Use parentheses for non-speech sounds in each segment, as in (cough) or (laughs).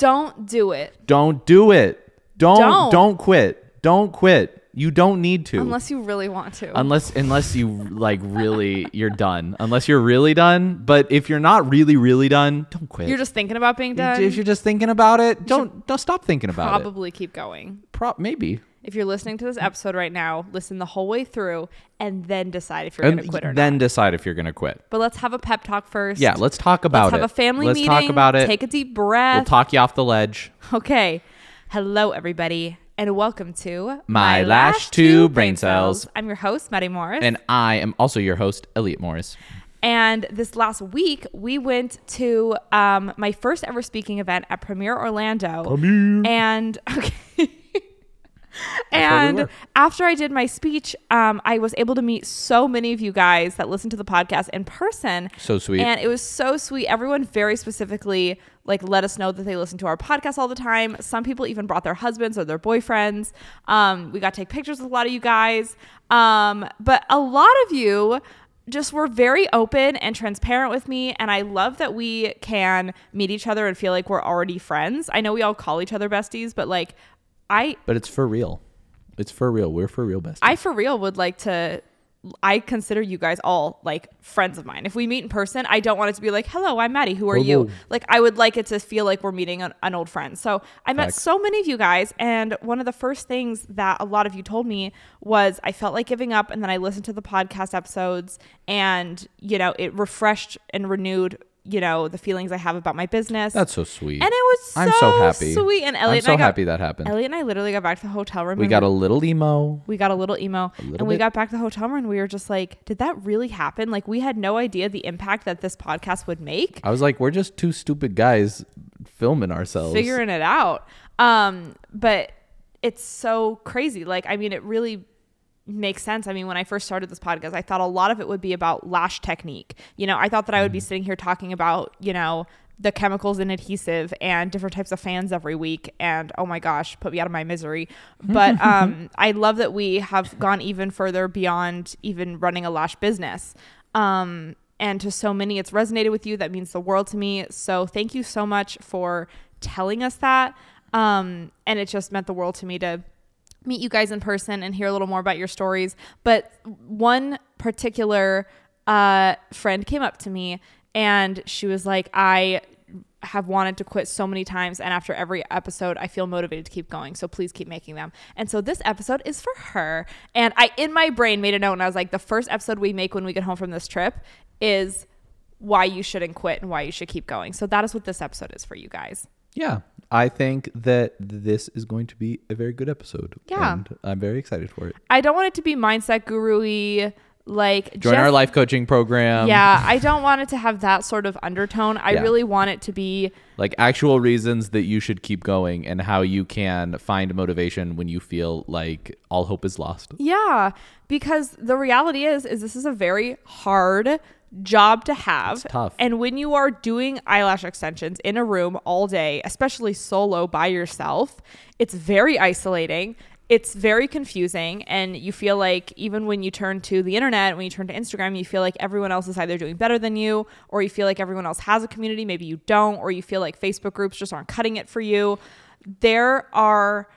Don't do it Don't do it. Don't Don't. don't, quit. Don't quit. You don't need to. unless you really want to. unless unless you like really you're done. Unless you're really done. But if you're not really really done, don't quit. You're just thinking about being done. if you're just thinking about it, don't don't stop thinking about it. probably keep going. Pro- maybe. If you're listening to this episode right now, listen the whole way through and then decide if you're going to quit or then not. decide if you're gonna quit. But let's have a pep talk first. Yeah, let's talk about it. Let's it. have a family meeting. let's talk about it. Take a deep breath. we'll talk you off the ledge. Okay. Hello, everybody, and welcome to My Lash Two Brain Cells. I'm your host, Maddie Morris. And I am also your host, Elliot Morris. And this last week, we went to um, my first ever speaking event at Premiere Orlando. And (laughs) okay. And after I did my speech, um, I was able to meet so many of you guys that listen to the podcast in person. So sweet. And it was so sweet. Everyone very specifically like let us know that they listen to our podcast all the time. Some people even brought their husbands or their boyfriends. Um, we got to take pictures with a lot of you guys. Um, but a lot of you just were very open and transparent with me and I love that we can meet each other and feel like we're already friends. I know we all call each other besties, but like I But it's for real. It's for real. We're for real besties. I for real would like to I consider you guys all like friends of mine. If we meet in person, I don't want it to be like, "Hello, I'm Maddie. Who are you?" Like I would like it to feel like we're meeting an, an old friend. So I met Facts. so many of you guys, and one of the first things that a lot of you told me was I felt like giving up, and then I listened to the podcast episodes, and you know, it refreshed and renewed. You know the feelings I have about my business. That's so sweet. and it was so, I'm so happy. sweet. And Elliot I'm so and I got, happy that happened. Elliot and I literally got back to the hotel room. we got a little emo. we got a little emo little and we got back to the hotel room and we were just like did that really happen like we had no idea the impact that this podcast would make I was like, we're just two stupid guys filming ourselves. figuring it out um but it's so crazy like i mean it really makes sense. I mean when i first started this podcast i thought a lot of it would be about lash technique. You know i thought that i Mm-hmm. would be sitting here talking about you know the chemicals in adhesive and different types of fans every week and oh my gosh put me out of my misery. But (laughs) um i love that we have gone even further beyond even running a lash business. Um and to so many it's resonated with you. That means the world to me. So thank you so much for telling us that. Um and it just meant the world to me to meet you guys in person and hear a little more about your stories. But one particular uh, friend came up to me and she was like, I have wanted to quit so many times and after every episode I feel motivated to keep going so please keep making them. And so this episode is for her. And I in my brain made a note and I was like the first episode we make when we get home from this trip is why you shouldn't quit and why you should keep going. So that is what this episode is for you guys Yeah. I think that this is going to be a very good episode. Yeah. And I'm very excited for it. I don't want it to be mindset guru-y like Join our life coaching program. yeah, I don't want it to have that sort of undertone. I Yeah. really want it to be Like actual reasons that you should keep going and how you can find motivation when you feel like all hope is lost. yeah, because the reality is is this is a very hard job to have. It's tough. And when you are doing eyelash extensions in a room all day, especially solo by yourself, it's very isolating. It's very confusing and you feel like even when you turn to the internet, when you turn to Instagram, you feel like everyone else is either doing better than you or you feel like everyone else has a community, maybe you don't, or you feel like Facebook groups just aren't cutting it for you. There are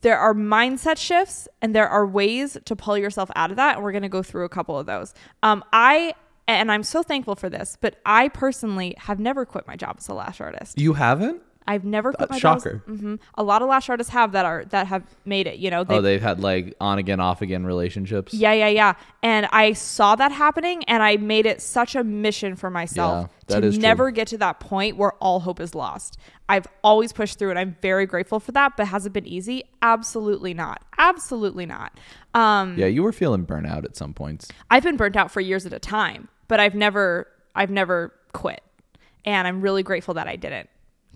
there are mindset shifts and there are ways to pull yourself out of that and we're going to go through a couple of those um, i and i'm so thankful for this but i personally have never quit my job as a lash artist You haven't? i've never quit my job as- shocker. Mhm. a lot of lash artists have that are that have made it you know oh, they've had like on again, off again relationships. yeah, yeah, yeah. And I saw that happening and I made it such a mission for myself Yeah, to is true. never get to that point where all hope is lost. I've always pushed through and I'm very grateful for that, but has it been easy? Absolutely not. Absolutely not. Um Yeah, you were feeling burnout at some points. I've been burnt out for years at a time, but I've never I've never quit. And I'm really grateful that I didn't.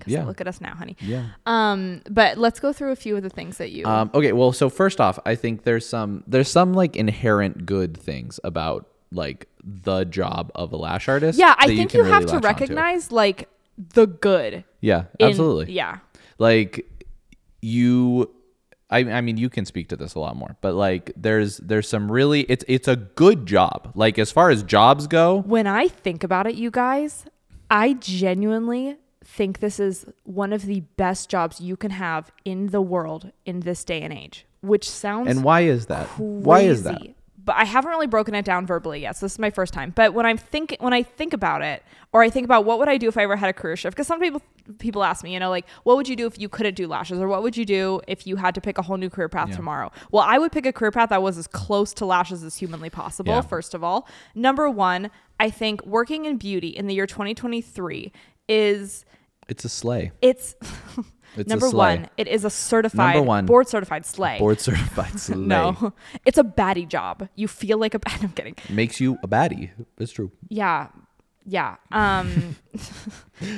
Yeah. look at us now, honey. Yeah. Um but let's go through a few of the things that you Um, okay, well, so first off, I think there's some there's some like inherent good things about like the job of a lash artist. Yeah, I think can you, really have to recognize like the good. Yeah, in- absolutely. yeah. Like you I, I mean you can speak to this a lot more, but like there's there's some really it's it's a good job. Like as far as jobs go, When I think about it, you guys, I genuinely think this is one of the best jobs you can have in the world in this day and age, which sounds And why is that? Why is that? But I haven't really broken it down verbally yet. So this is my first time. But when I'm think when I think about it, or I think about what would I do if I ever had a career shift, because some people people ask me, you know, like what would you do if you couldn't do lashes, or what would you do if you had to pick a whole new career path Yeah. tomorrow? Well, I would pick a career path that was as close to lashes as humanly possible. Yeah. First of all, number one, I think working in beauty in the year 2023 is It's a sleigh. it's. It's (laughs) Number sleigh. one, it is a certified, Number one, board certified sleigh. Board certified (laughs) sleigh. No, it's a baddie job. You feel like a. (laughs) I'm kidding. Makes you a baddie. It's true. Yeah, yeah. Um,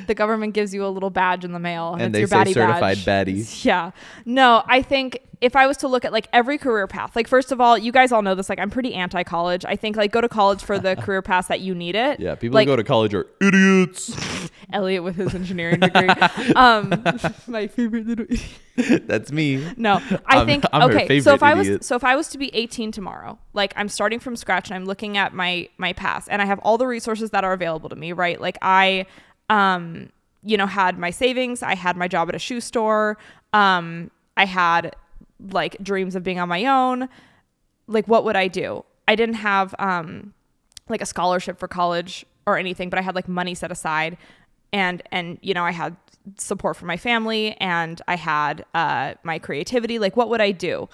the government gives you a little badge in the mail, and, And it's they your say certified badge. baddie. Yeah. No, I think if I was to look at like every career path, like first of all, you guys all know this. Like I'm pretty anti-college. I think like go to college for the (laughs) career path that you need it. Yeah, people like, who go to college are idiots. (laughs) Elliot with his engineering degree. (laughs) um, my favorite little. That's me. No, I I'm- think I'm okay. So if I was so if I was to be 18 tomorrow, like I'm starting from scratch and I'm looking at my my past and I have all the resources that are available to me, right? Like I um you know had my savings, I had my job at a shoe store, um I had like dreams of being on my own. Like what would I do? I didn't have um like a scholarship for college or anything, but I had like money set aside and and you know, I had support from my family and I had uh my creativity. Like what would I do?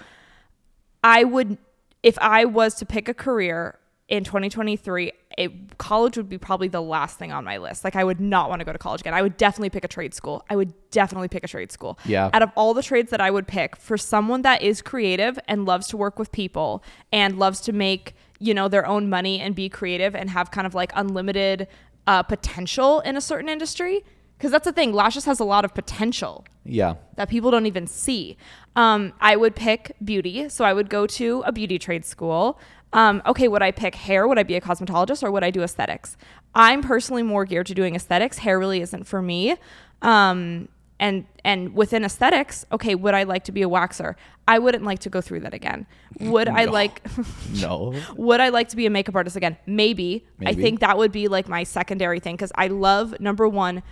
I would if I was to pick a career in 2023, it, college would be probably the last thing on my list. Like I would not want to go to college again. I would definitely pick a trade school. I would definitely pick a trade school. Yeah. Out of all the trades that I would pick for someone that is creative and loves to work with people and loves to make, you know, their own money and be creative and have kind of like unlimited uh, potential in a certain industry. Because that's the thing, lashes has a lot of potential Yeah. that people don't even see. Um, I would pick beauty. So I would go to a beauty trade school. Um, okay, would I pick hair? Would I be a cosmetologist or would I do aesthetics? I'm personally more geared to doing aesthetics. Hair really isn't for me. Um, and and within aesthetics, okay, would I like to be a waxer? I wouldn't like to go through that again. Would I (laughs) like (laughs) (laughs) No. would I like to be a makeup artist again? Maybe. Maybe. I think that would be like my secondary thing because I love number one,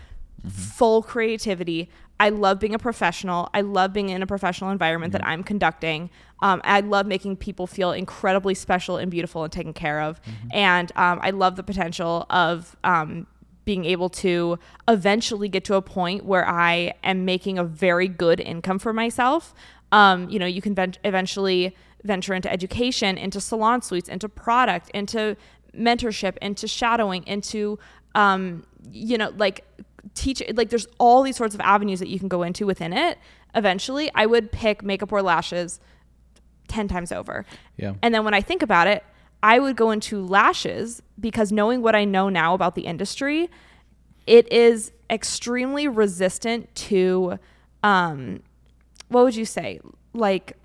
full creativity. I love being a professional. I love being in a professional environment that I'm conducting. Um, I love making people feel incredibly special and beautiful and taken care of. And um, I love the potential of um, being able to eventually get to a point where I am making a very good income for myself. Um, you know, you can vent- eventually venture into education, into salon suites, into product, into mentorship, into shadowing, into, um, you know, like teach, like there's all these sorts of avenues that you can go into within it. Eventually, I would pick makeup or lashes 10 times over. Yeah. And then when I think about it, I would go into lashes because knowing what I know now about the industry, it is extremely resistant to um what would you say? Like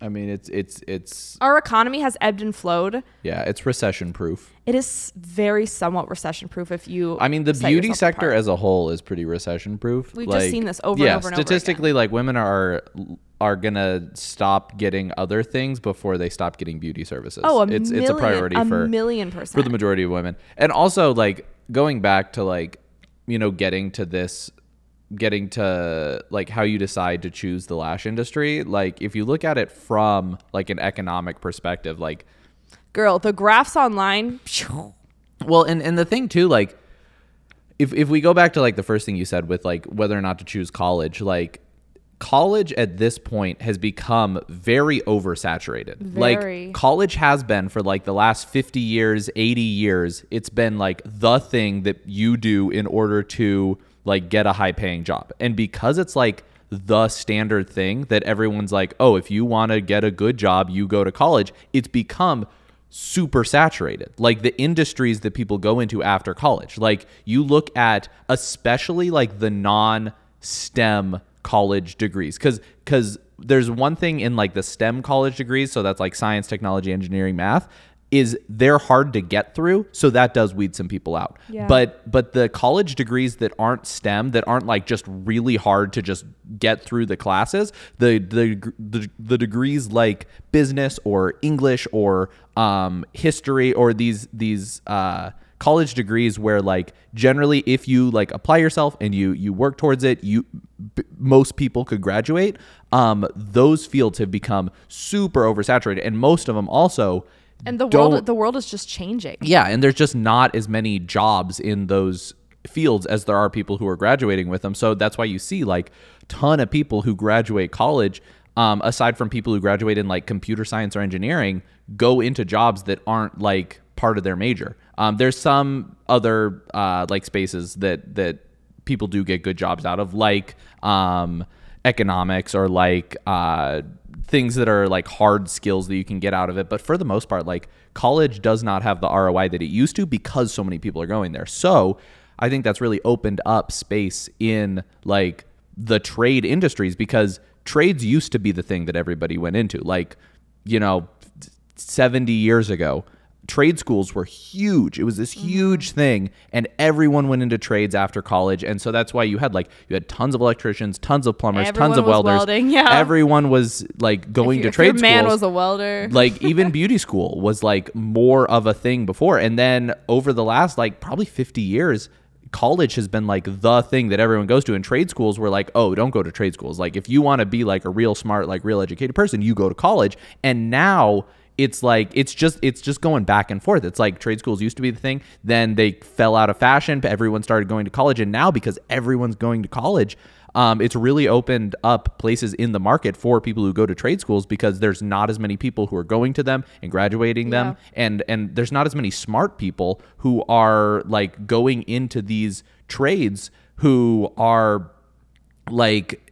I mean, it's it's it's our economy has ebbed and flowed. yeah, it's recession proof. It is very somewhat recession proof if you I mean, the beauty sector apart. as a whole is pretty recession proof. We've just seen this over and yeah, over and over again. statistically, like women are are gonna stop getting other things before they stop getting beauty services. Oh, a it's million, it's a priority a for million percent. for the majority of women. And also like going back to like you know getting to this getting to like how you decide to choose the lash industry, like if you look at it from like an economic perspective, like Girl, the graphs online. well, and and the thing too, like if if we go back to like the first thing you said with like whether or not to choose college, like college at this point has become very oversaturated. Very. Like college has been for like the last 50 years, 80 years, it's been like the thing that you do in order to like get a high paying job. And because it's like the standard thing that everyone's like, "Oh, if you want to get a good job, you go to college." It's become super saturated. Like the industries that people go into after college. Like you look at especially like the non STEM college degrees cuz cuz there's one thing in like the STEM college degrees, so that's like science, technology, engineering, math is they're hard to get through, so that does weed some people out. Yeah. But but the college degrees that aren't STEM, that aren't like just really hard to just get through the classes, the the the, the degrees like business or English or um, history or these these uh, college degrees where like generally if you like apply yourself and you you work towards it, you b- most people could graduate. Um, those fields have become super oversaturated, and most of them also. And the world the world is just changing. yeah, and there's just not as many jobs in those fields as there are people who are graduating with them. So that's why you see like ton of people who graduate college, um, aside from people who graduate in like computer science or engineering, go into jobs that aren't like part of their major. Um, there's some other uh, like spaces that that people do get good jobs out of, like um, economics or like uh, things that are like hard skills that you can get out of it. But for the most part, like college does not have the ROI that it used to because so many people are going there. So I think that's really opened up space in like the trade industries because trades used to be the thing that everybody went into. Like, you know, 70 years ago, trade schools were huge. It was this Mm-hmm. huge thing and everyone went into trades after college. And so that's why you had like you had tons of electricians, tons of plumbers, Everyone tons of was welders. welding, yeah. Everyone was like going If to trade your man was a welder. (laughs) like even (laughs) beauty school was like more of a thing before and then over the last like probably 50 years college has been like the thing that everyone goes to and trade schools were like oh don't go to trade schools like if you want to be like a real smart like real educated person you go to college and now it's like it's just it's just going back and forth. It's like trade schools used to be the thing. Then they fell out of fashion. But everyone started going to college. And now because everyone's going to college um, it's really opened up places in the market for people who go to trade schools because there's not as many people who are going to them and graduating them. And and there's not as many smart people who are like going into these trades who are like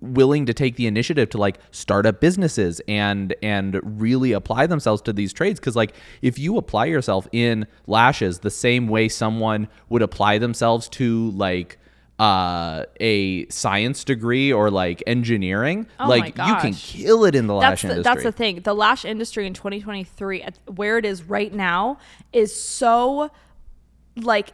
willing to take the initiative to like start up businesses and and really apply themselves to these trades. Because like if you apply yourself in lashes the same way someone would apply themselves to like uh a science degree or like engineering Oh like you can kill it in the that's lash the, industry. that's the thing. The lash industry in 2023, at where it is right now, is so like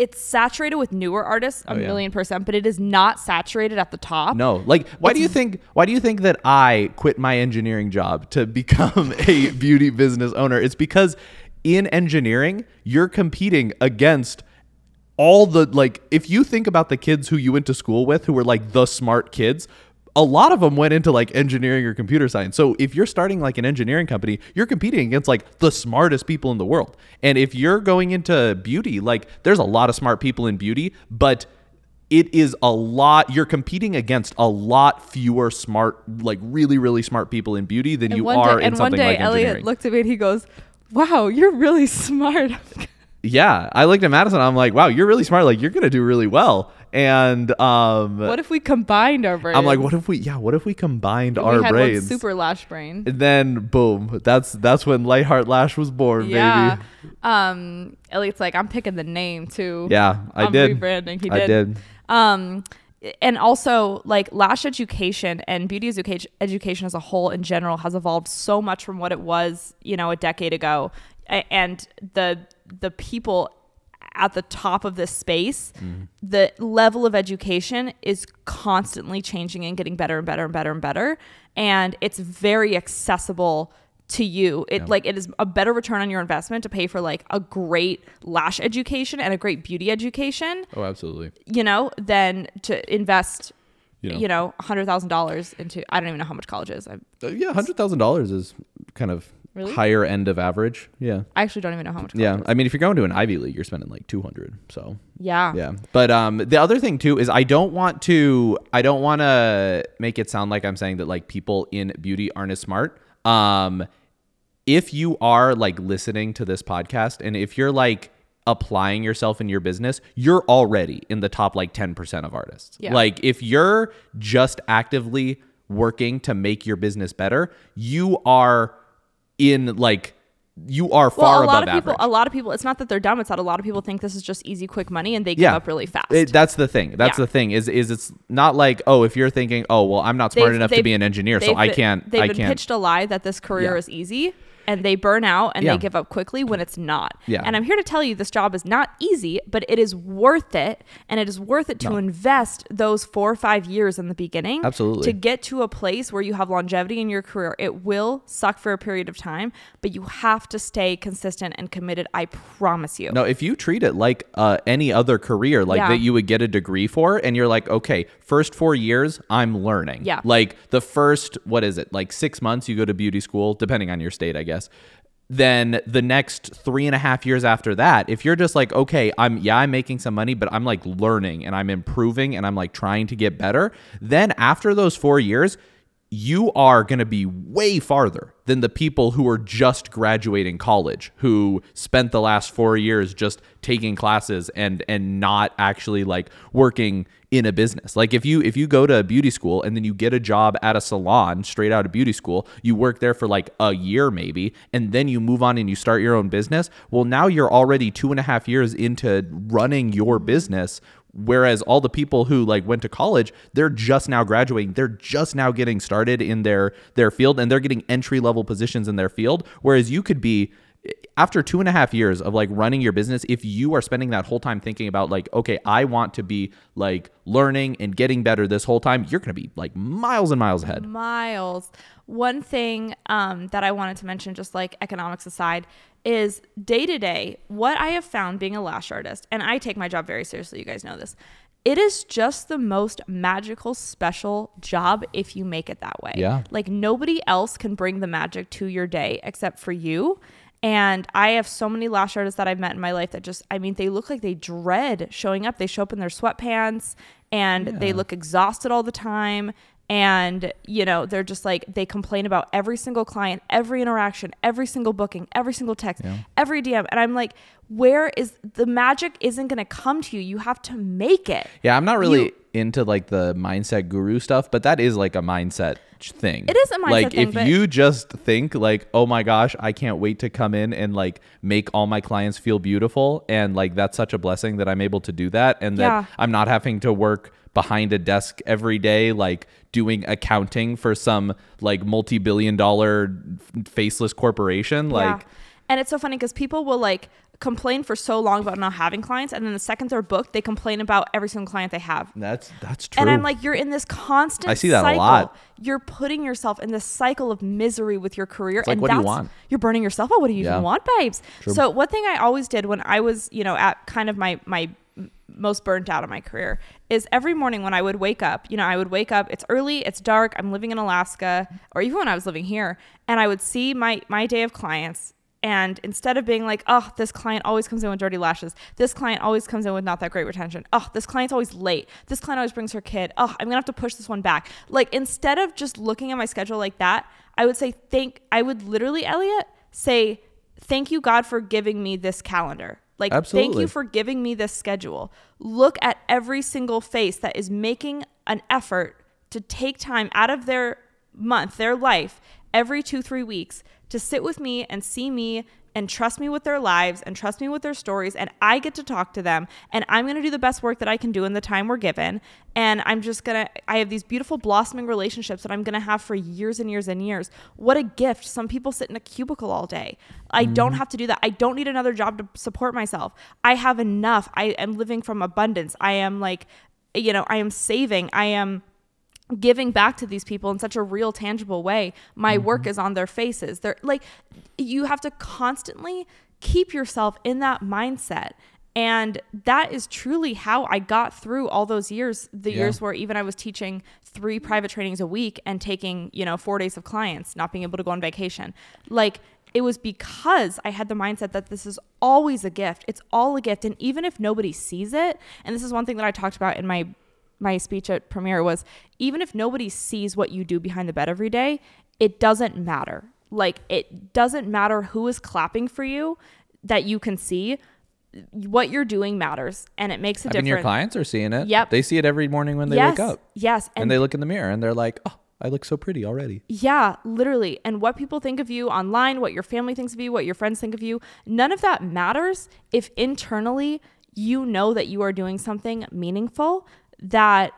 it's saturated with newer artists a Oh, yeah. million percent, but it is not saturated at the top. No, like why do you think why do you think that I quit my engineering job to (laughs) become a beauty business owner? It's because in engineering, you're competing against all the like if you think about the kids who you went to school with who were like the smart kids, a lot of them went into like engineering or computer science. So if you're starting like an engineering company, you're competing against like the smartest people in the world. And if you're going into beauty, like there's a lot of smart people in beauty, but it is a lot you're competing against a lot fewer smart like really really smart people in beauty than And you are day, in and one something day, like Elliot engineering. looked at me and he goes, "Wow, you're really (laughs) smart." Yeah, I looked at Madison. I'm like, wow, you're really smart. Like, you're gonna do really well. And um, what if we combined our brains? I'm like, what if we? Yeah, what if we combined we our had brains? super lash brain. and then boom, that's that's when Lightheart Lash was born, Yeah. baby. Um, Elliot's like, I'm picking the name too. Yeah, I I'm did. rebranding. He I did. did. Um, and also like lash education and beauty education education as a whole in general has evolved so much from what it was, you know, a decade ago. And the the people at the top of this space, Mm-hmm. the level of education is constantly changing and getting better and better and better and better. And it's very accessible to you. It like it is a better return on your investment to pay for like a great lash education and a great beauty education Oh, absolutely. you know, than to invest, You know. you know, hundred thousand dollars into. I don't even know how much college is. I, Uh, yeah, hundred thousand dollars is kind of Really? higher end of average. Yeah. I actually don't even know how much. Yeah. I mean, if you're going to an Ivy League, you're spending like two hundred. So yeah, yeah, but um, the other thing too is I don't want to I don't want to make it sound like I'm saying that like people in beauty aren't as smart. Um, if you are like listening to this podcast and if you're like applying yourself in your business, you're already in the top like 10% of artists. Yeah. Like if you're just actively working to make your business better, you are in like you are far Well, a lot above of people, average. a lot of people. It's not that they're dumb. It's that a lot of people think this is just easy, quick money, and they give yeah. up really fast. It- that's the thing. That's Yeah. the thing. Is is it's not like oh if you're thinking oh well I'm not smart They've- enough to they've- be an engineer so I can't They've I been can't pitched a lie that this career Yeah. is easy, and they burn out and Yeah. they give up quickly when it's not. Yeah. And I'm here to tell you this job is not easy, but it is worth it. And it is worth it to No. invest those four or five years in the beginning Absolutely. to get to a place where you have longevity in your career. It will suck for a period of time, but you have to stay consistent and committed. I promise you. No, if you treat it like uh, any other career, like Yeah. that you would get a degree for, and you're like, okay, first four years, I'm learning. Yeah. Like the first, what is it, like six months you go to beauty school, depending on your state, I guess. Then the next three and a half years after that, if you're just like, okay, I'm, yeah, I'm making some money, but I'm like learning and I'm improving and I'm like trying to get better, then after those four years, you are going to be way farther than the people who are just graduating college who spent the last 4 years just taking classes and and not actually like working in a business. Like if you if you go to a beauty school and then you get a job at a salon straight out of beauty school, you work there for like a year maybe, and then you move on and you start your own business. Well, now you're already two and a half years into running your business whereas all the people who like went to college they're just now graduating. They're just now getting started in their their field and they're getting entry level positions in their field. Whereas you could be after two and a half years of like running your business if you are spending that whole time thinking about like okay i want to be like learning and getting better this whole time you're to be like miles and miles ahead. Miles. One thing um, that I wanted to mention, just like economics aside, is day to day, what I have found being a lash artist, and I take my job very seriously, you guys know this. It is just the most magical, special job if you make it that way. Yeah. Like nobody else can bring the magic to your day except for you. And I have so many lash artists that I've met in my life that just, I mean, they look like they dread showing up. They show up in their sweatpants and they look exhausted all the time. And, you know, they're just like, they complain about every single client, every interaction, every single booking, every single text, every DM. And I'm like, where is the magic isn't going to come to you? You have to make it. yeah i'm not really You- into like the mindset guru stuff but that is like a mindset thing It is a mindset like thing, if you just think like oh my gosh i can't wait to come in and like make all my clients feel beautiful and like that's such a blessing that i'm able to do that and that Yeah. i'm not having to work behind a desk every day like doing accounting for some like multi-billion dollar f- faceless corporation like yeah. And it's so funny because people will like complain for so long about not having clients. And then the second they're booked, they complain about every single client they have. that's that's true And I'm like, you're in this constant I see that a lot. You're putting yourself in this cycle of misery with your career. like, and what do you want? You're burning yourself out. What do you Yeah. even want, babes? So one thing I always did when I was, you know, at kind of my my most burnt out of my career is every morning when I would wake up, you know, I would wake up, it's early, it's dark, I'm living in Alaska, or even when I was living here, and I would see my my day of clients and instead of being like, oh, this client always comes in with dirty lashes, this client always comes in with not that great retention, oh, this client's always late, this client always brings her kid, oh, I'm gonna have to push this one back. Like, instead of just looking at my schedule like that, I would say, thank, I would literally, Elliot, say, thank you, God, for giving me this calendar. Like, thank you for giving me this schedule. Look at every single face that is making an effort to take time out of their month, their life, every two, three weeks to sit with me and see me and trust me with their lives and trust me with their stories. And I get to talk to them. And I'm going to do the best work that I can do in the time we're given. And I'm just going to, I have these beautiful blossoming relationships that I'm going to have for years and years and years. What a gift. Some people sit in a cubicle all day. I don't mm-hmm. have to do that. I don't need another job to support myself. I have enough. I am living from abundance. I am like, you know, I am saving. I am giving back to these people in such a real tangible way my mm-hmm. work is on their faces they're like you have to constantly keep yourself in that mindset and that is truly how I got through all those years, the Yeah. years where even I was teaching three private trainings a week and taking, you know, four days of clients, not being able to go on vacation. Like it was because I had the mindset that this is always a gift. It's all a gift. And even if nobody sees it, and this is one thing that I talked about in my my speech at premiere was even if nobody sees what you do behind the bed every day, it doesn't matter. Like it doesn't matter who is clapping for you that you can see. What you're doing matters and it makes a I difference. mean, your clients are seeing it. Yep. They see it every morning when they yes. wake up. Yes. And, they look in the mirror and they're like, oh, I look so pretty already. Yeah, literally. And what people think of you online, what your family thinks of you, what your friends think of you, none of that matters if internally you know that you are doing something meaningful that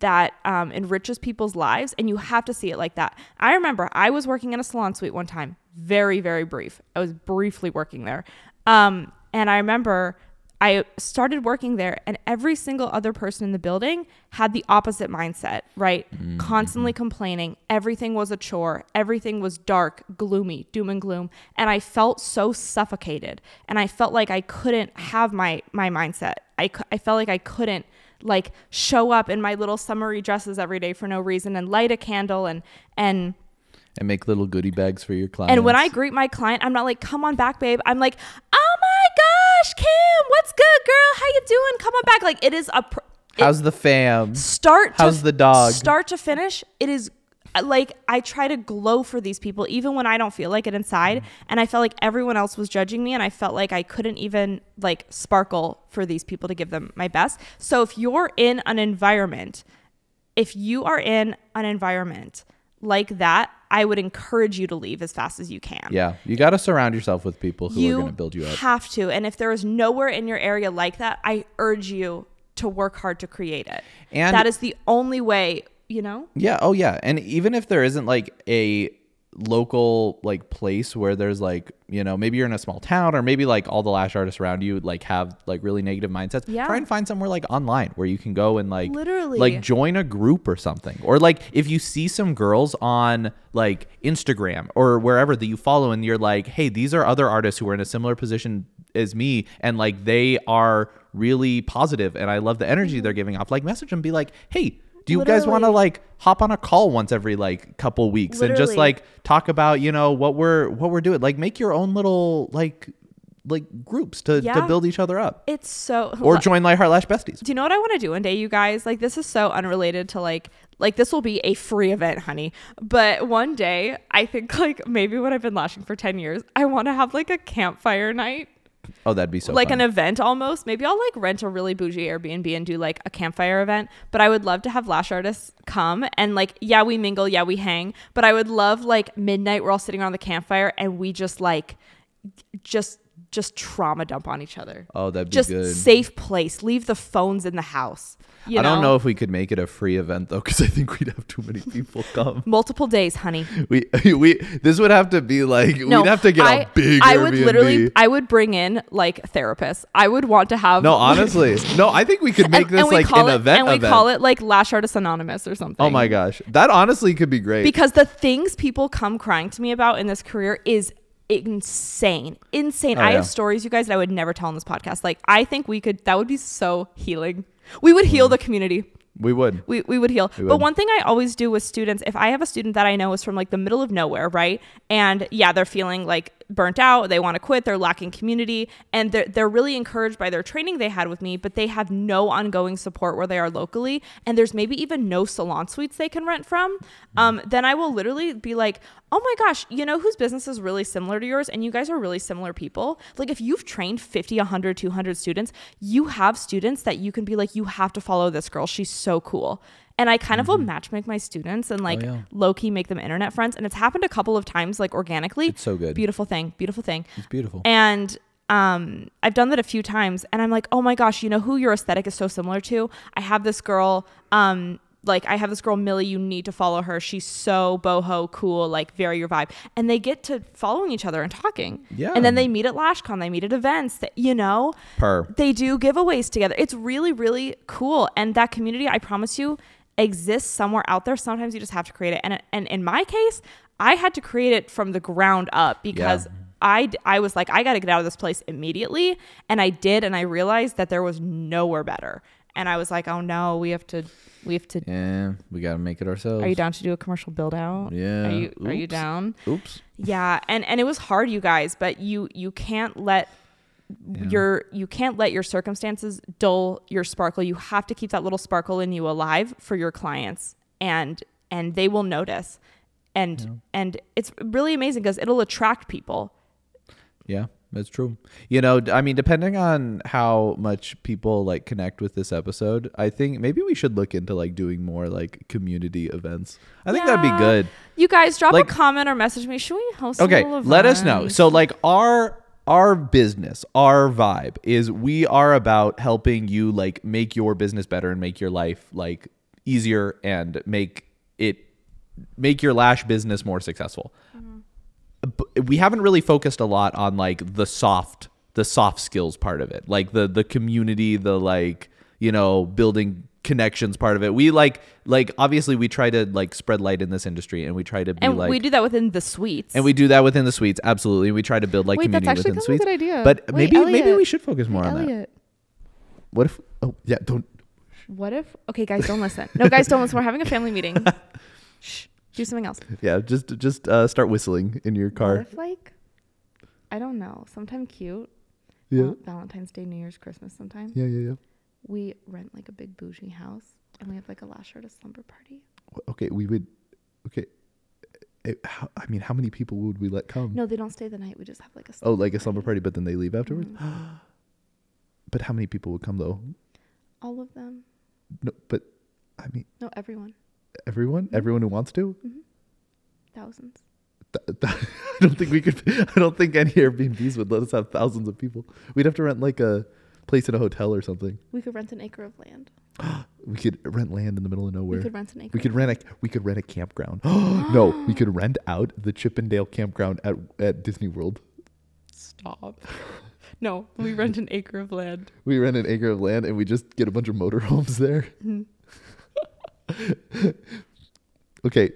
that um, enriches people's lives and you have to see it like that. I remember i was working in a salon suite one time very very brief. I was briefly working there. Um, and i remember i started working there and every single other person in the building had the opposite mindset right? Constantly complaining. Everything was a chore. Everything was dark gloomy doom and gloom. And i felt so suffocated. And i felt like i couldn't have my my mindset. I, I felt like i couldn't like show up in my little summery dresses every day for no reason and light a candle and and And make little goodie bags for your clients. and when I greet my client, I'm not like, "Come on back, babe." I'm like, "Oh my gosh, Kim, what's good, girl? How you doing? Come on back." Like it is a pr- it- How's the fam? start. How's to, the dog? Start to finish, it is like I try to glow for these people, even when I don't feel like it inside. Mm-hmm. And I felt like everyone else was judging me, and I felt like I couldn't even like sparkle for these people to give them my best. So if you're in an environment, if you are in an environment like that, I would encourage you to leave as fast as you can. Yeah, you got to surround yourself with people who you are going to build you up. You have to. And if there is nowhere in your area like that, I urge you to work hard to create it. And- that is the only way, you know? Yeah. Oh, yeah. And even if there isn't like a local like place where there's like you know maybe you're in a small town or maybe like all the lash artists around you like have like really negative mindsets Yeah. try and find somewhere like online where you can go and like Literally. like join a group or something or like if you see some girls on like instagram or wherever that you follow and you're like hey these are other artists who are in a similar position as me and like they are really positive and i love the energy mm-hmm. they're giving off like message them be like hey do you guys want to like hop on a call once every like couple weeks and just like talk about you know what we're what we're doing like make your own little like like groups to, to build each other up It's so or (laughs) join Lightheart Lash Besties Do you know what I want to do one day, you guys? Like this is so unrelated to like like this will be a free event, honey. But one day, I think (laughs) like maybe when I've been lashing for 10 years, I want to have like a campfire night. Oh that'd be so like fun. an event almost. Maybe I'll like rent a really bougie Airbnb and do like a campfire event. But I would love to have lash artists come and like, yeah, we mingle, yeah, we hang. But I would love like midnight, we're all sitting around the campfire and we just like, just just trauma dump on each other. oh that'd be just good safe place. Leave the phones in the house. You I don't know if we could make it a free event though because I think we'd have too many people come multiple days, honey. we (laughs) we this would have to be like No, we'd have to get I, a big I would Airbnb. literally, I would bring in like therapists. I would want to have no honestly no I think we could make this we like an it, event and we event call it like Lash Artist Anonymous or something. oh my gosh that honestly could be great Because the things people come crying to me about in this career is insane, insane. Oh, I yeah. have stories, you guys, that I would never tell on this podcast. Like I think we could. That would be so healing. We would heal hmm. the community. we would we, we would heal. We But one thing I always do with students, if I have a student that I know is from like the middle of nowhere, right? And yeah, they're feeling like burnt out, they want to quit, they're lacking community, and they're, they're really encouraged by their training they had with me, but they have no ongoing support where they are locally, and there's maybe even no salon suites they can rent from, um, then I will literally be like, oh my gosh, you know whose business is really similar to yours, and you guys are really similar people? Like if you've trained 50, 100, 200 students, you have students that you can be like, you have to follow this girl. She's so cool. And I kind of will matchmake my students and like Mm-hmm. Oh, yeah. low key make them internet friends. And it's happened a couple of times, like organically. It's so good. Beautiful thing. Beautiful thing. it's beautiful And um, I've done that a few times, and I'm like, oh my gosh, you know who your aesthetic is so similar to? I have this girl, um, like I have this girl Millie. You need to follow her. She's so boho cool, like very your vibe. And they get to following each other and talking. Yeah. And then they meet at LashCon. They meet at events. That you know, per they do giveaways together. It's really, really cool. And that community, I promise you, exists somewhere out there. Sometimes you just have to create it. And and in my case, I had to create it from the ground up because Yeah. I I was like, I got to get out of this place immediately, and I did, and I realized that there was nowhere better. And I was like, oh no, we have to, we have to. yeah we gotta make it ourselves Are you down to do a commercial build out? Yeah. Are you Are you down? oops Yeah, and and it was hard, you guys, but you you can't let your you can't let your circumstances dull your sparkle. You have to keep that little sparkle in you alive for your clients, and and they will notice, and and it's really amazing because it'll attract people. Yeah, that's true. You know, I mean, depending on how much people like connect with this episode, I think maybe we should look into like doing more like community events. I think that'd be good. You guys drop Like- a comment or message me. Should we host? Okay, let us know. So like our our business, our vibe is we are about helping you like make your business better and make your life like easier and make it make your lash business more successful. Mm-hmm. B- We haven't really focused a lot on like the soft the soft skills part of it. Like the the community, the like, you know, building connections part of it. We like like obviously we try to like spread light in this industry and we try to be and like we do that within the suites. and we do that within the suites, absolutely. We try to build like Wait, that's actually within the kind of a suites. good idea. But Wait, maybe maybe we should focus more on that. What if? Oh yeah, don't. what if? Okay, guys, don't listen. No, guys, don't listen. We're having a family meeting. (laughs) Shh. Do something else. Yeah, just just uh, start whistling in your What car. if like, I don't know, sometime cute. Yeah, Val- Valentine's Day, New Year's, Christmas, sometime. yeah, yeah, yeah. We rent like a big bougie house and we have like a lash artist slumber party. Okay, we would. Okay, Eh, how, I mean, how many people would we let come? No, they don't stay the night. We just have like a Oh, like a slumber party, but then they leave afterwards. Mhm. (gasps) But how many people would come though? All of them. No, but I mean, No, everyone. everyone, everyone who wants to. hmm Thousands. Th- th- (laughs) I don't think we could. (laughs) I don't think any Airbnbs would let us have thousands of people. We'd have to rent like a place in a hotel or something. We could rent an acre of land. (gasps) We could rent land in the middle of nowhere. We could rent an acre. We could rent a we could rent a campground. (gasps) (gasps) no, we could rent out the Chippendale campground at at Disney World. Stop. (laughs) No, we rent an acre of land. We rent an acre of land and we just get a bunch of motorhomes (laughs) there. (laughs) okay,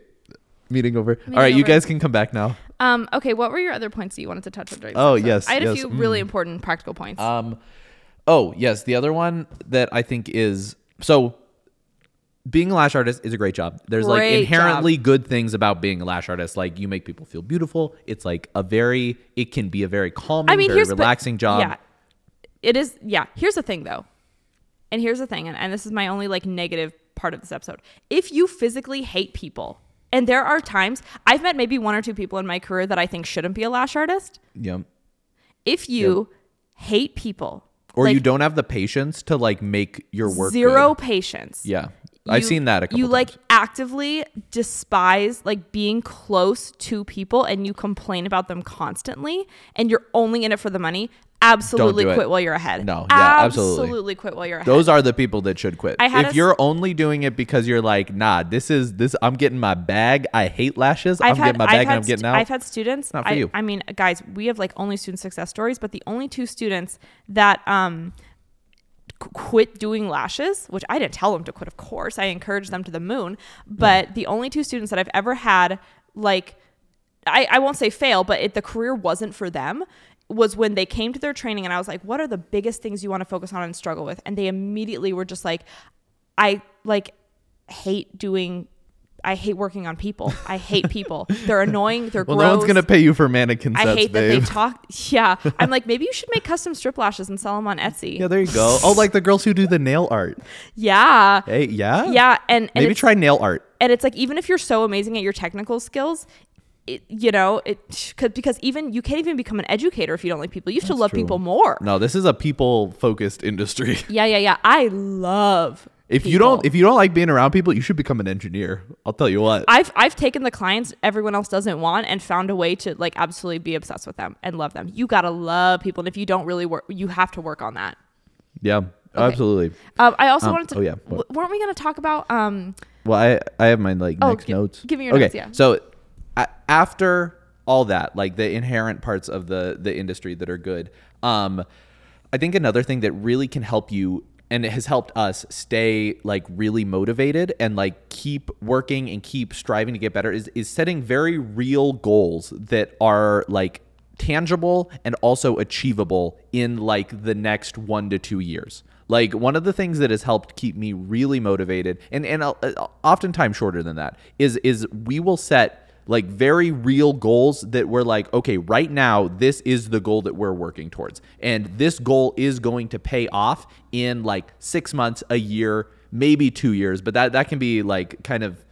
meeting over. Meeting All right, you guys can come back now. Um, okay, what were your other points that you wanted to touch on during Oh, episode? yes, I had a yes, few really mm. important practical points. Um, oh yes, the other one that I think is so. Being a lash artist is a great job. There's like Great inherently good things about being a lash artist. Like you make people feel beautiful. It's like a very, it can be a very calming, I mean, very here's but- relaxing job. Yeah, it is. Yeah, here's the thing though, and here's the thing, and, and this is my only like negative part of this episode. If you physically hate people, and there are times I've met maybe one or two people in my career that I think shouldn't be a lash artist. Yeah. If you hate people, Or you don't have the patience to like make your work zero good. patience. Yeah, I've seen that a couple. you times. like actively despise like being close to people and you complain about them constantly and you're only in it for the money absolutely do quit while you're ahead No, yeah, absolutely. absolutely quit while you're ahead Those are the people that should quit. I had if a- you're only doing it because you're like, nah, this is this. I'm getting my bag. I hate lashes. I'm I've had, getting my bag and I'm getting out. I've had students. Not for I, you. I mean, guys, we have like only student success stories, but the only two students that um quit doing lashes, which I didn't tell them to quit, of course, I encouraged them to the moon. But the only two students that I've ever had, like, I, I won't say fail, but it, the career wasn't for them. Was when they came to their training, and I was like, "What are the biggest things you want to focus on and struggle with?" And they immediately were just like, "I like hate doing." I hate working on people. I hate people. They're annoying. They're (laughs) well, gross. no one's gonna pay you for mannequin sets, I hate that they talk. (laughs) Yeah, I'm like maybe you should make custom strip lashes and sell them on Etsy. yeah, there you go. (laughs) Oh, like the girls who do the nail art. Yeah, Hey, yeah, yeah, and, and Maybe try nail art. and it's like even if you're so amazing at your technical skills, it, you know it cause, because even you can't even become an educator if you don't like people. You have to love true. people more. No, this is a people-focused industry. (laughs) Yeah, yeah, yeah. I love. If you don't, if you don't like being around people, you should become an engineer. I'll tell you what. I've I've taken the clients everyone else doesn't want and found a way to like absolutely be obsessed with them and love them. You gotta love people, and if you don't really work, you have to work on that. yeah, absolutely. Um, I also Um, wanted to. oh, yeah. w- weren't we gonna talk about um? Well, I I have my like Oh, next gi- notes. give me your okay, notes, yeah. So after all that, like the inherent parts of the the industry that are good, um, I think another thing that really can help you and it has helped us stay like really motivated and like keep working and keep striving to get better is is setting very real goals that are like tangible and also achievable in like the next one to two years. Like one of the things that has helped keep me really motivated, and and uh, uh, oftentimes shorter than that, is is we will set like very real goals that we're like, okay, right now this is the goal that we're working towards, and this goal is going to pay off in like six months, a year, maybe two years, but that that can be like kind of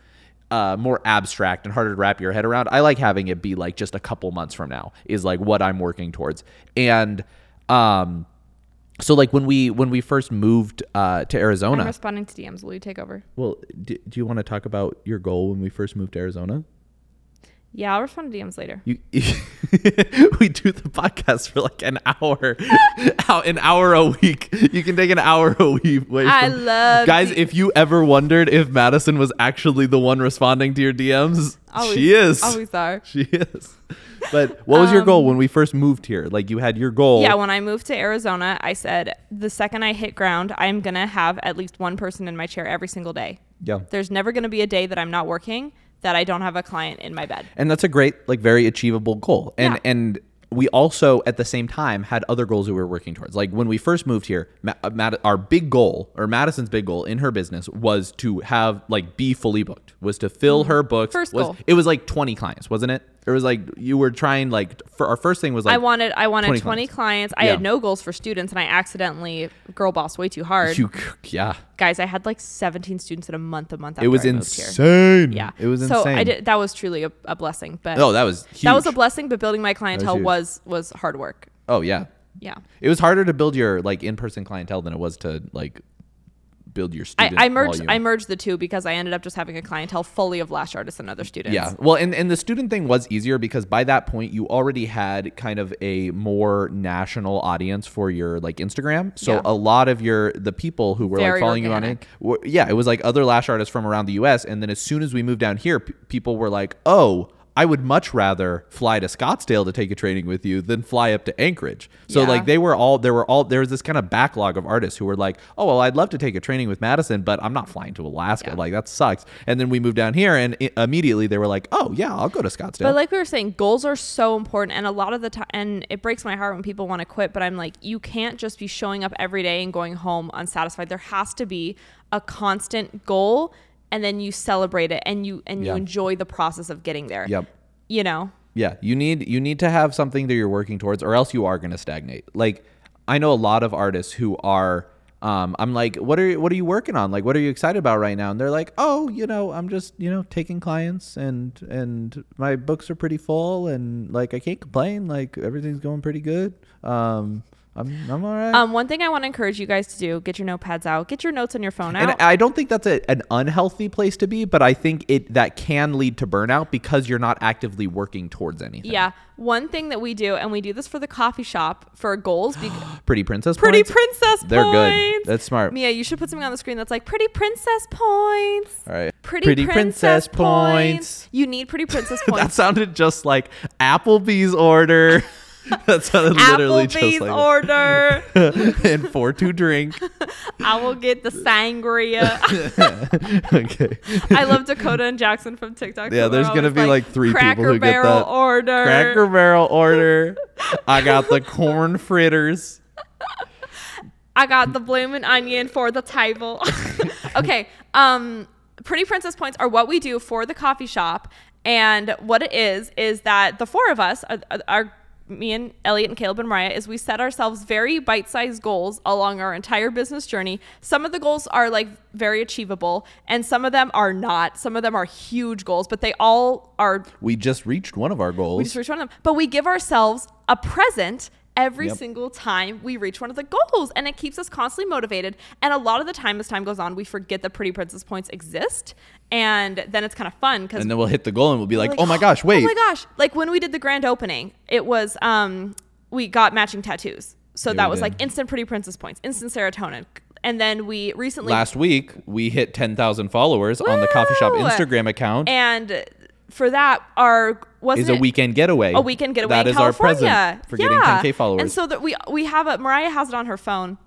uh, more abstract and harder to wrap your head around. I like having it be like just a couple months from now is like what I'm working towards. And um, so like when we when we first moved uh, to I'm Arizona, responding to DMs. Will you take over? well, do, do you want to talk about your goal when we first moved to Arizona? Yeah, I'll respond to DMs later. You, (laughs) we do the podcast for like an hour, (laughs) an hour a week. You can take an hour a week. Away I love guys. the- If you ever wondered if Madison was actually the one responding to your DMs, Always, she is. Always are. (laughs) She is. But what was your goal when we first moved here? Like you had your goal. Um, Yeah, when I moved to Arizona, I said the second I hit ground, I'm going to have at least one person in my chair every single day. Yeah. There's never going to be a day that I'm not working that I don't have a client in my bed. and that's a great like very achievable goal and Yeah. and we also at the same time had other goals that we were working towards like when we first moved here uh, our big goal or madison's big goal in her business was to have like be fully booked was to fill her books Mm-hmm. First was goal. it was like 20 clients wasn't it it was like you were trying like for our first thing was like I wanted I wanted 20 20, clients. clients. I Yeah. had no goals for students and I accidentally girl boss way too hard. you, yeah Guys, I had like 17 students in a month a month after it was I moved here. insane Yeah. it was so insane I did that was truly a, a blessing. But oh that was huge. that was a blessing, but building my clientele huge. was was hard work. oh yeah Yeah. it was harder to build your like in-person clientele than it was to like build your I, I merged volume. I merged the two because I ended up just having a clientele fully of lash artists and other students. Yeah. Well, and, and the student thing was easier because by that point you already had kind of a more national audience for your like Instagram. So Yeah. a lot of your the people who were Very like following organic. you on it, were, yeah, it was like other lash artists from around the U.S. And then as soon as we moved down here, p- people were like, oh. I would much rather fly to Scottsdale to take a training with you than fly up to Anchorage. So Yeah. like they were all there were all there was this kind of backlog of artists who were like, "Oh, well, I'd love to take a training with Madison, but I'm not flying to Alaska. Yeah. Like that sucks." And then we moved down here and i- immediately they were like, "Oh, yeah, I'll go to Scottsdale." But like we were saying, goals are so important, and a lot of the time, and it breaks my heart when people want to quit. But I'm like, you can't just be showing up every day and going home unsatisfied. There has to be a constant goal, and then you celebrate it, and you and Yeah. you enjoy the process of getting there. Yep. You know, Yeah, you need you need to have something that you're working towards, or else you are going to stagnate. Like I know a lot of artists who are. Um, I'm like, what are you, what are you working on? Like, what are you excited about right now? And they're like, oh, you know, I'm just you know taking clients and and my books are pretty full and like I can't complain. Like everything's going pretty good. Um, I'm I'm all right. um, one thing I want to encourage you guys to do: get your notepads out, get your notes on your phone out. and. I don't think that's a, an unhealthy place to be, but I think it that can lead to burnout because you're not actively working towards anything. yeah, one thing that we do, and we do this for the coffee shop for goals. Because (gasps) Pretty princess. pretty princess points? princess They're good. That's smart. Mia, you should put something on the screen that's like pretty princess points. All right. Pretty, princess, points. You need pretty princess (laughs) points. that sounded just like Applebee's order. (laughs) (laughs) that sounded literally just Applebee's like order. (laughs) and four to drink. (laughs) I will get the sangria. okay. I love Dakota and Jackson from TikTok. Yeah, so they're there's gonna always be, like, three people Cracker who get Barrel that. order. Cracker Barrel order. I got the corn fritters. I got the bloomin' onion for the table. okay. Um, Pretty Princess Points are what we do for the coffee shop. And what it is, is that the four of us, are, are me and Elliot and Caleb and Mariah, is we set ourselves very bite sized goals along our entire business journey. Some of the goals are like very achievable, and some of them are not. Some of them are huge goals, but they all are We just reached one of our goals. we just reach one of them. But we give ourselves a present every Yep. single time we reach one of the goals. And it keeps us constantly motivated. And a lot of the time, as time goes on, we forget that Pretty Princess points exist. And then it's kind of fun because and then we'll hit the goal and we'll be like, oh my gosh, wait. (gasps) Oh my gosh. Like when we did the grand opening, it was um we got matching tattoos. So Yeah, that was did. like instant pretty princess points, instant serotonin. And then we recently Last week, we hit 10,000 followers on the coffee shop Instagram account. and for that our wasn't is a weekend getaway. a weekend getaway That in is our California. present for getting Yeah. 10k followers. And so that we we have a Mariah has it on her phone.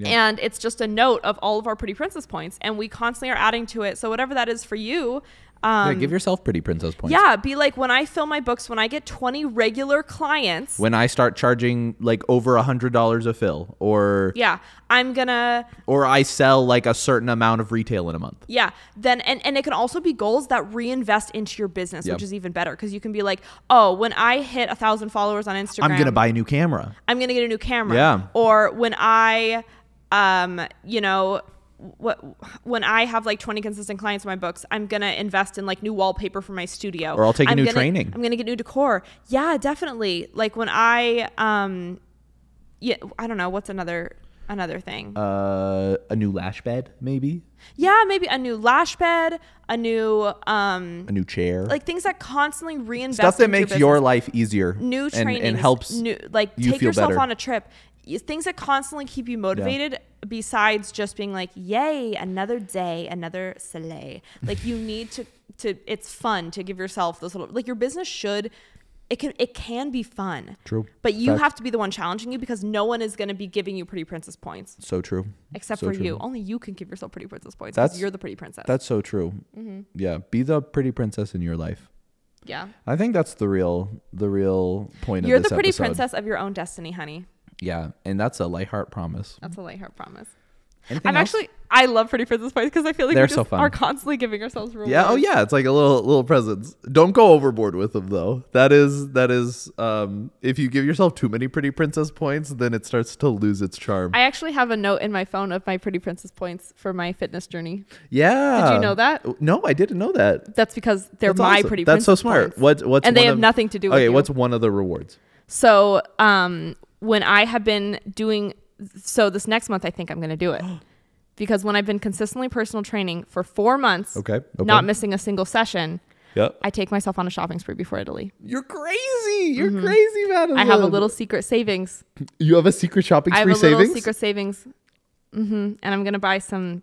Yeah. And it's just a note of all of our pretty princess points, and we constantly are adding to it. So whatever that is for you, um, yeah, give yourself pretty princess points. yeah, be like when I fill my books, when I get twenty regular clients, When I start charging like over a hundred dollars a fill, or yeah, I'm gonna or I sell like a certain amount of retail in a month. Yeah. Then and, and it can also be goals that reinvest into your business, Yep. which is even better because you can be like, oh, when I hit a thousand followers on Instagram, I'm gonna buy a new camera. I'm gonna get a new camera. Yeah. Or when I, um, you know, what when I have like 20 consistent clients in my books, I'm gonna invest in like new wallpaper for my studio. Or I'll take a I'm new gonna- training. I'm gonna get new decor. Yeah, definitely. Like when I, um, yeah, I don't know what's another. another thing. Uh, a new lash bed, maybe yeah, maybe a new lash bed, a new um a new chair, like things that constantly reinvest stuff that makes business. your life easier, new and, training and helps new like you take yourself better. on a trip things that constantly keep you motivated besides just being like yay another day another soleil like you need to to it's fun to give yourself those little like your business should it can it can be fun True. but you Facts. have to be the one challenging you because no one is going to be giving you pretty princess points So true. except So for true. you only you can give yourself pretty princess points That's- you're the pretty princess That's so true. Mm-hmm. Yeah, be the pretty princess in your life. yeah I think that's the real the real point you're of the pretty episode. princess of your own destiny honey Yeah, and that's a light heart promise. that's a light heart promise Anything I'm else? actually I love Pretty Princess Points because I feel like They're we so just fun. are constantly giving ourselves rewards. Yeah. Oh, yeah. It's like a little little presents. Don't go overboard with them though. That is that is. Um, if you give yourself too many pretty princess points, then it starts to lose its charm. I actually have a note in my phone of my Pretty Princess points for my fitness journey. yeah. Did you know that? No, I didn't know that. That's because they're That's my awesome. Pretty That's so smart. points. What what's and they have of- nothing to do with Okay, what's one of the rewards? So, um, when I have been doing, so this next month, I think I'm going to do it. (gasps) Because when I've been consistently personal training for four months, Okay. okay. not missing a single session, Yep. I take myself on a shopping spree before Italy. You're crazy. You're crazy, Madison. Mm-hmm. I have a little secret savings. (laughs) You have a secret shopping I have spree a little savings. secret savings. Mm-hmm. And I'm going to buy some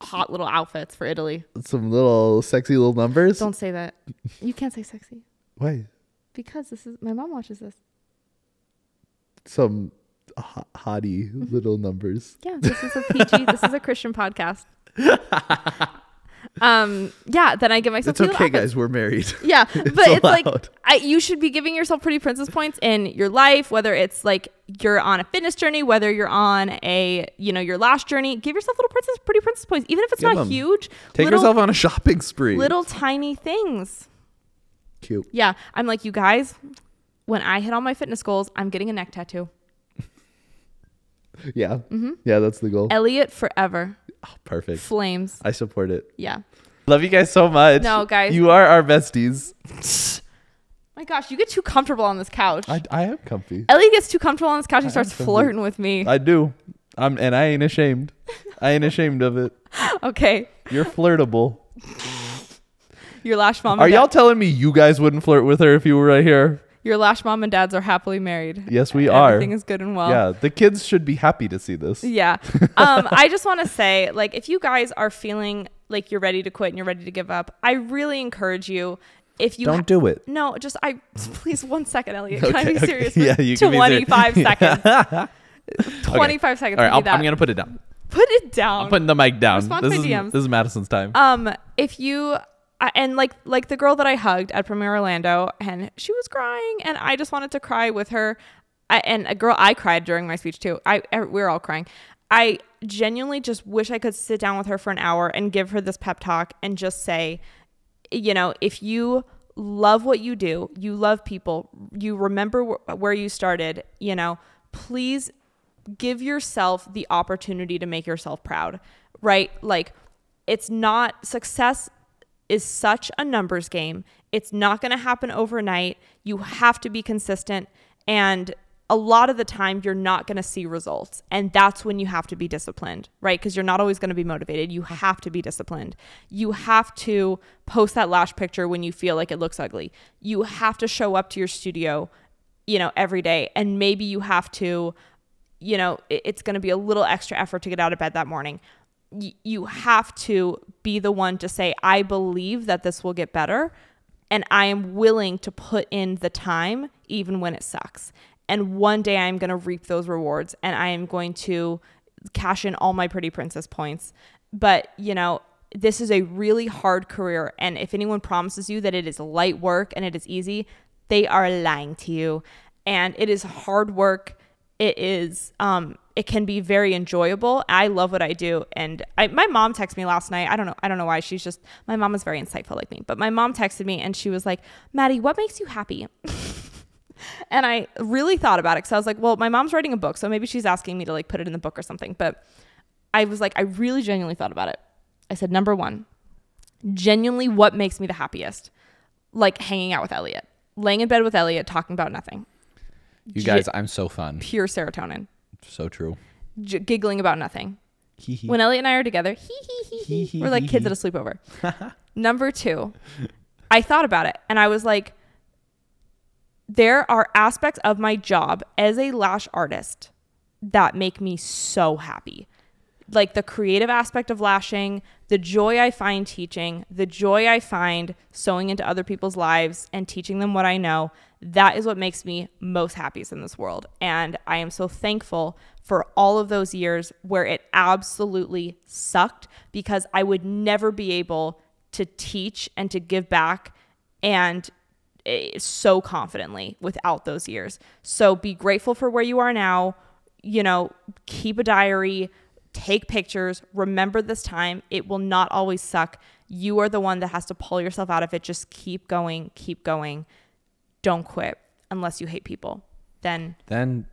hot little outfits for Italy. Some little sexy little numbers. Don't say that. You can't say sexy Why? because this is my mom watches this. Some Mm-hmm. little numbers. Yeah, this is a PG. this is a Christian podcast. um, yeah. Then I give myself. It's okay, guys. We're married. Yeah, (laughs) but it's, like. I, you should be giving yourself pretty princess points in your life, whether it's like you're on a fitness journey, whether you're on a you know your last journey. Give yourself little princess pretty princess points, even if it's Give not 'em. huge. Take little, yourself on a shopping spree. little tiny things. Cute. Yeah, I'm like you guys. When I hit all my fitness goals, I'm getting a neck tattoo. (laughs) Yeah. Mm-hmm. Yeah, that's the goal. Elliot forever. Oh, perfect. Flames. I support it. Yeah. Love you guys so much. No, guys. You are our besties. (laughs) My gosh, you get too comfortable on this couch. I, I am comfy. Elliot gets too comfortable on this couch. I He starts flirting with me. I do. I'm and I ain't ashamed. I ain't ashamed of it. (laughs) okay. You're flirtable. Your lash mom. Are y'all telling me you guys wouldn't flirt with her if you were right here? Your lash mom and dads are happily married. Yes, we are. Everything is good and well. yeah, the kids should be happy to see this. Yeah. (laughs) Um, I just want to say, like, if you guys are feeling like you're ready to quit and you're ready to give up, I really encourage you. If you Don't do it. no, just I (laughs) please one second, Elliot. Can I be Okay, okay. serious? Yeah, you can be serious. 25 (laughs) seconds. 25 seconds. All right. I'm gonna put it down. Put it down. I'm putting the mic down. Respond This to is, DMs. this is Madison's time. Um, if you I- and like like the girl that I hugged at Premiere Orlando, and she was crying, and I just wanted to cry with her. I, and a girl, I cried during my speech too. I, I we are all crying. I genuinely just wish I could sit down with her for an hour and give her this pep talk and just say, you know, if you love what you do, you love people, you remember wh- where you started, you know, please give yourself the opportunity to make yourself proud, right? Like, it's not success is such a numbers game. It's not going to happen overnight. You have to be consistent. And a lot of the time, you're not going to see results. And that's when you have to be disciplined, right? Because you're not always going to be motivated. You have to be disciplined. You have to post that lash picture when you feel like it looks ugly. You have to show up to your studio, you know, every day. And maybe you have to, you know, it's going to be a little extra effort to get out of bed that morning you have to be the one to say, I believe that this will get better. And I am willing to put in the time, even when it sucks. And one day I'm going to reap those rewards and I am going to cash in all my pretty princess points. But, you know, this is a really hard career. And if anyone promises you that it is light work and it is easy, they are lying to you. And it is hard work it is um it can be very enjoyable. I love what i do. And I, my mom texted me last night. I don't know i don't know why. She's just my mom is very insightful like me. But my mom texted me and she was like maddie what makes you happy? (laughs) And i really thought about it because i was like well my mom's writing a book so maybe she's asking me to like put it in the book or something. But i was like i really genuinely thought about it. I said number one genuinely what makes me the happiest? Like hanging out with elliot laying in bed with elliot talking about nothing you guys, I'm so fun. pure serotonin So true. j- giggling about nothing. When Elliot and I are together, We're like kids at a sleepover. (laughs) Number two, I thought about it and I was like, there are aspects of my job as a lash artist that make me so happy. Like the creative aspect of lashing, the joy I find teaching, the joy I find sowing into other people's lives and teaching them what I know. That is what makes me most happiest in this world. And I am so thankful for all of those years where it absolutely sucked because I would never be able to teach and to give back and eh, so confidently without those years. So be grateful for where you are now. You know, keep a diary, take pictures, remember this time. It will not always suck. You are the one that has to pull yourself out of it. Just keep going, keep going. Don't quit unless you hate people. Then then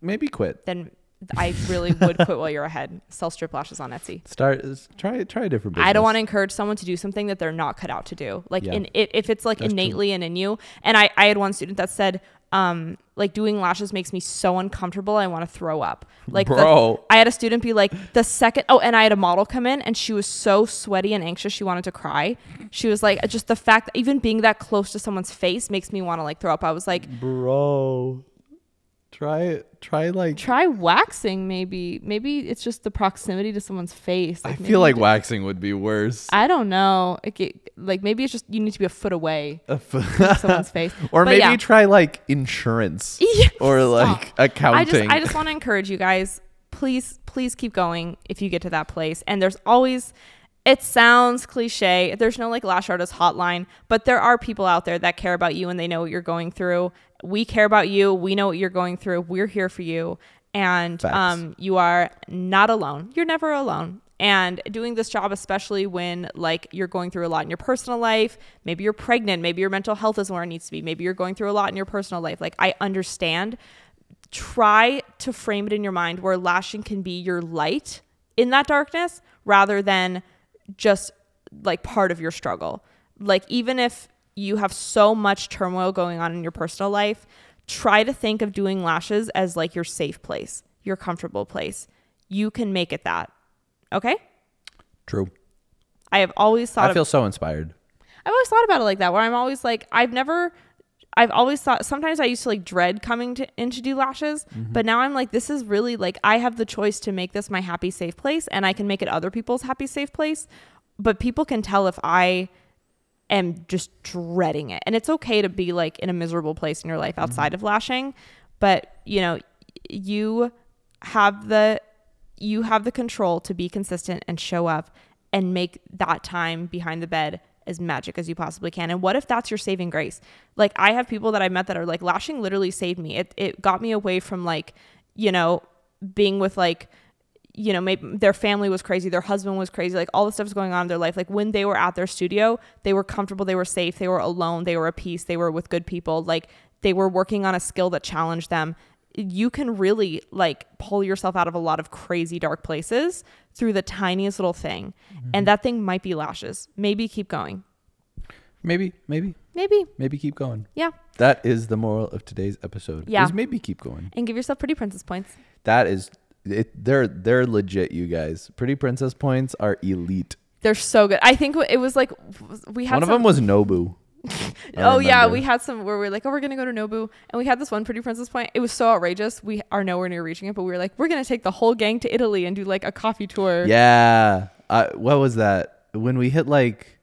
maybe quit. then I really would quit while you're ahead. (laughs) Sell strip lashes on Etsy. Start try try a different business. I don't want to encourage someone to do something that they're not cut out to do. Like Yeah. in it, if it's like That's true. innately and in you. And I, I had one student that said, um, like doing lashes makes me so uncomfortable. I want to throw up. Like the- Bro. I had a student be like the second. Oh, and I had a model come in and she was so sweaty and anxious. She wanted to cry. She was like, just the fact that even being that close to someone's face makes me want to like throw up. I was like, Bro. Try try like try waxing. Maybe, maybe it's just the proximity to someone's face. I Like, maybe feel like waxing would be worse. I don't know. Like, it, like maybe it's just you need to be a foot away or from someone's (laughs) face. But maybe yeah. try like insurance (laughs) or like. Oh, I accounting. just I just want to encourage you guys. Please, please keep going if you get to that place. And there's always it sounds cliche. There's no like lash artist hotline, but there are people out there that care about you and they know what you're going through. We care about you. We know what you're going through. We're here for you. And um, you are not alone. You're never alone. And doing this job, especially when like you're going through a lot in your personal life, maybe you're pregnant, maybe your mental health isn't where it needs to be, maybe you're going through a lot in your personal life. Like I understand try to frame it in your mind where lashing can be your light in that darkness rather than just like part of your struggle. Like even if you have so much turmoil going on in your personal life, try to think of doing lashes as like your safe place, your comfortable place. You can make it that. Okay? True. I have always thought I of feel so inspired. I've always thought about it like that, where I'm always like, I've never, I've always thought, sometimes I used to like dread coming to, in to do lashes, mm-hmm. but now I'm like, this is really like, I have the choice to make this my happy, safe place and I can make it other people's happy, safe place. But people can tell if I am just dreading it. And it's okay to be like in a miserable place in your life mm-hmm. outside of lashing, but you know, you have the you have the control to be consistent and show up and make that time behind the bed as magic as you possibly can. And what if that's your saving grace? Like I have people that I met that are like lashing literally saved me. It it got me away from like, you know, being with like you know, maybe their family was crazy, their husband was crazy, like all the stuff was going on in their life. Like when they were at their studio, they were comfortable, they were safe, they were alone, they were at peace, they were with good people. Like they were working on a skill that challenged them. You can really like pull yourself out of a lot of crazy dark places through the tiniest little thing. And mm-hmm. that thing might be lashes. Maybe keep going. Maybe, maybe, Maybe. maybe keep going. Yeah. That is the moral of today's episode. Yeah. Is maybe keep going. And give yourself pretty princess points. That is it. They're they're legit. You guys, pretty princess points are elite. They're so good. I think it was like we had One of some- them was Nobu. Oh yeah, we had some where we are like, oh, we're gonna go to Nobu, and we had this one pretty princess point. It was so outrageous. We are nowhere near reaching it, but we were like, we're gonna take the whole gang to Italy and do like a coffee tour. Yeah. Uh, what was that? When we hit like,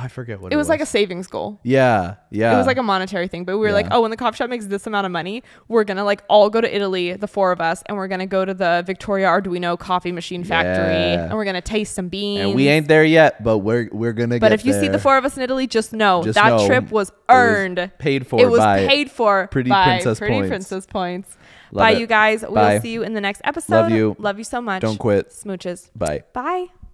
I forget what it was like a savings goal. Yeah, yeah. It was like a monetary thing, but we were like, oh, when the coffee shop makes this amount of money, we're gonna like all go to Italy, the four of us, and we're gonna go to the Victoria Arduino coffee machine factory, Yeah. and we're gonna taste some beans. and we ain't there yet, but we're we're gonna. But if you see the four of us in Italy, just know Just that know trip was it was earned, paid for It was paid for Pretty by Princess Pretty Points. Princess Points. Love Bye, it. you guys. Bye. We'll see you in the next episode. Love you. Love you so much. Don't quit. Smooches. Bye. Bye.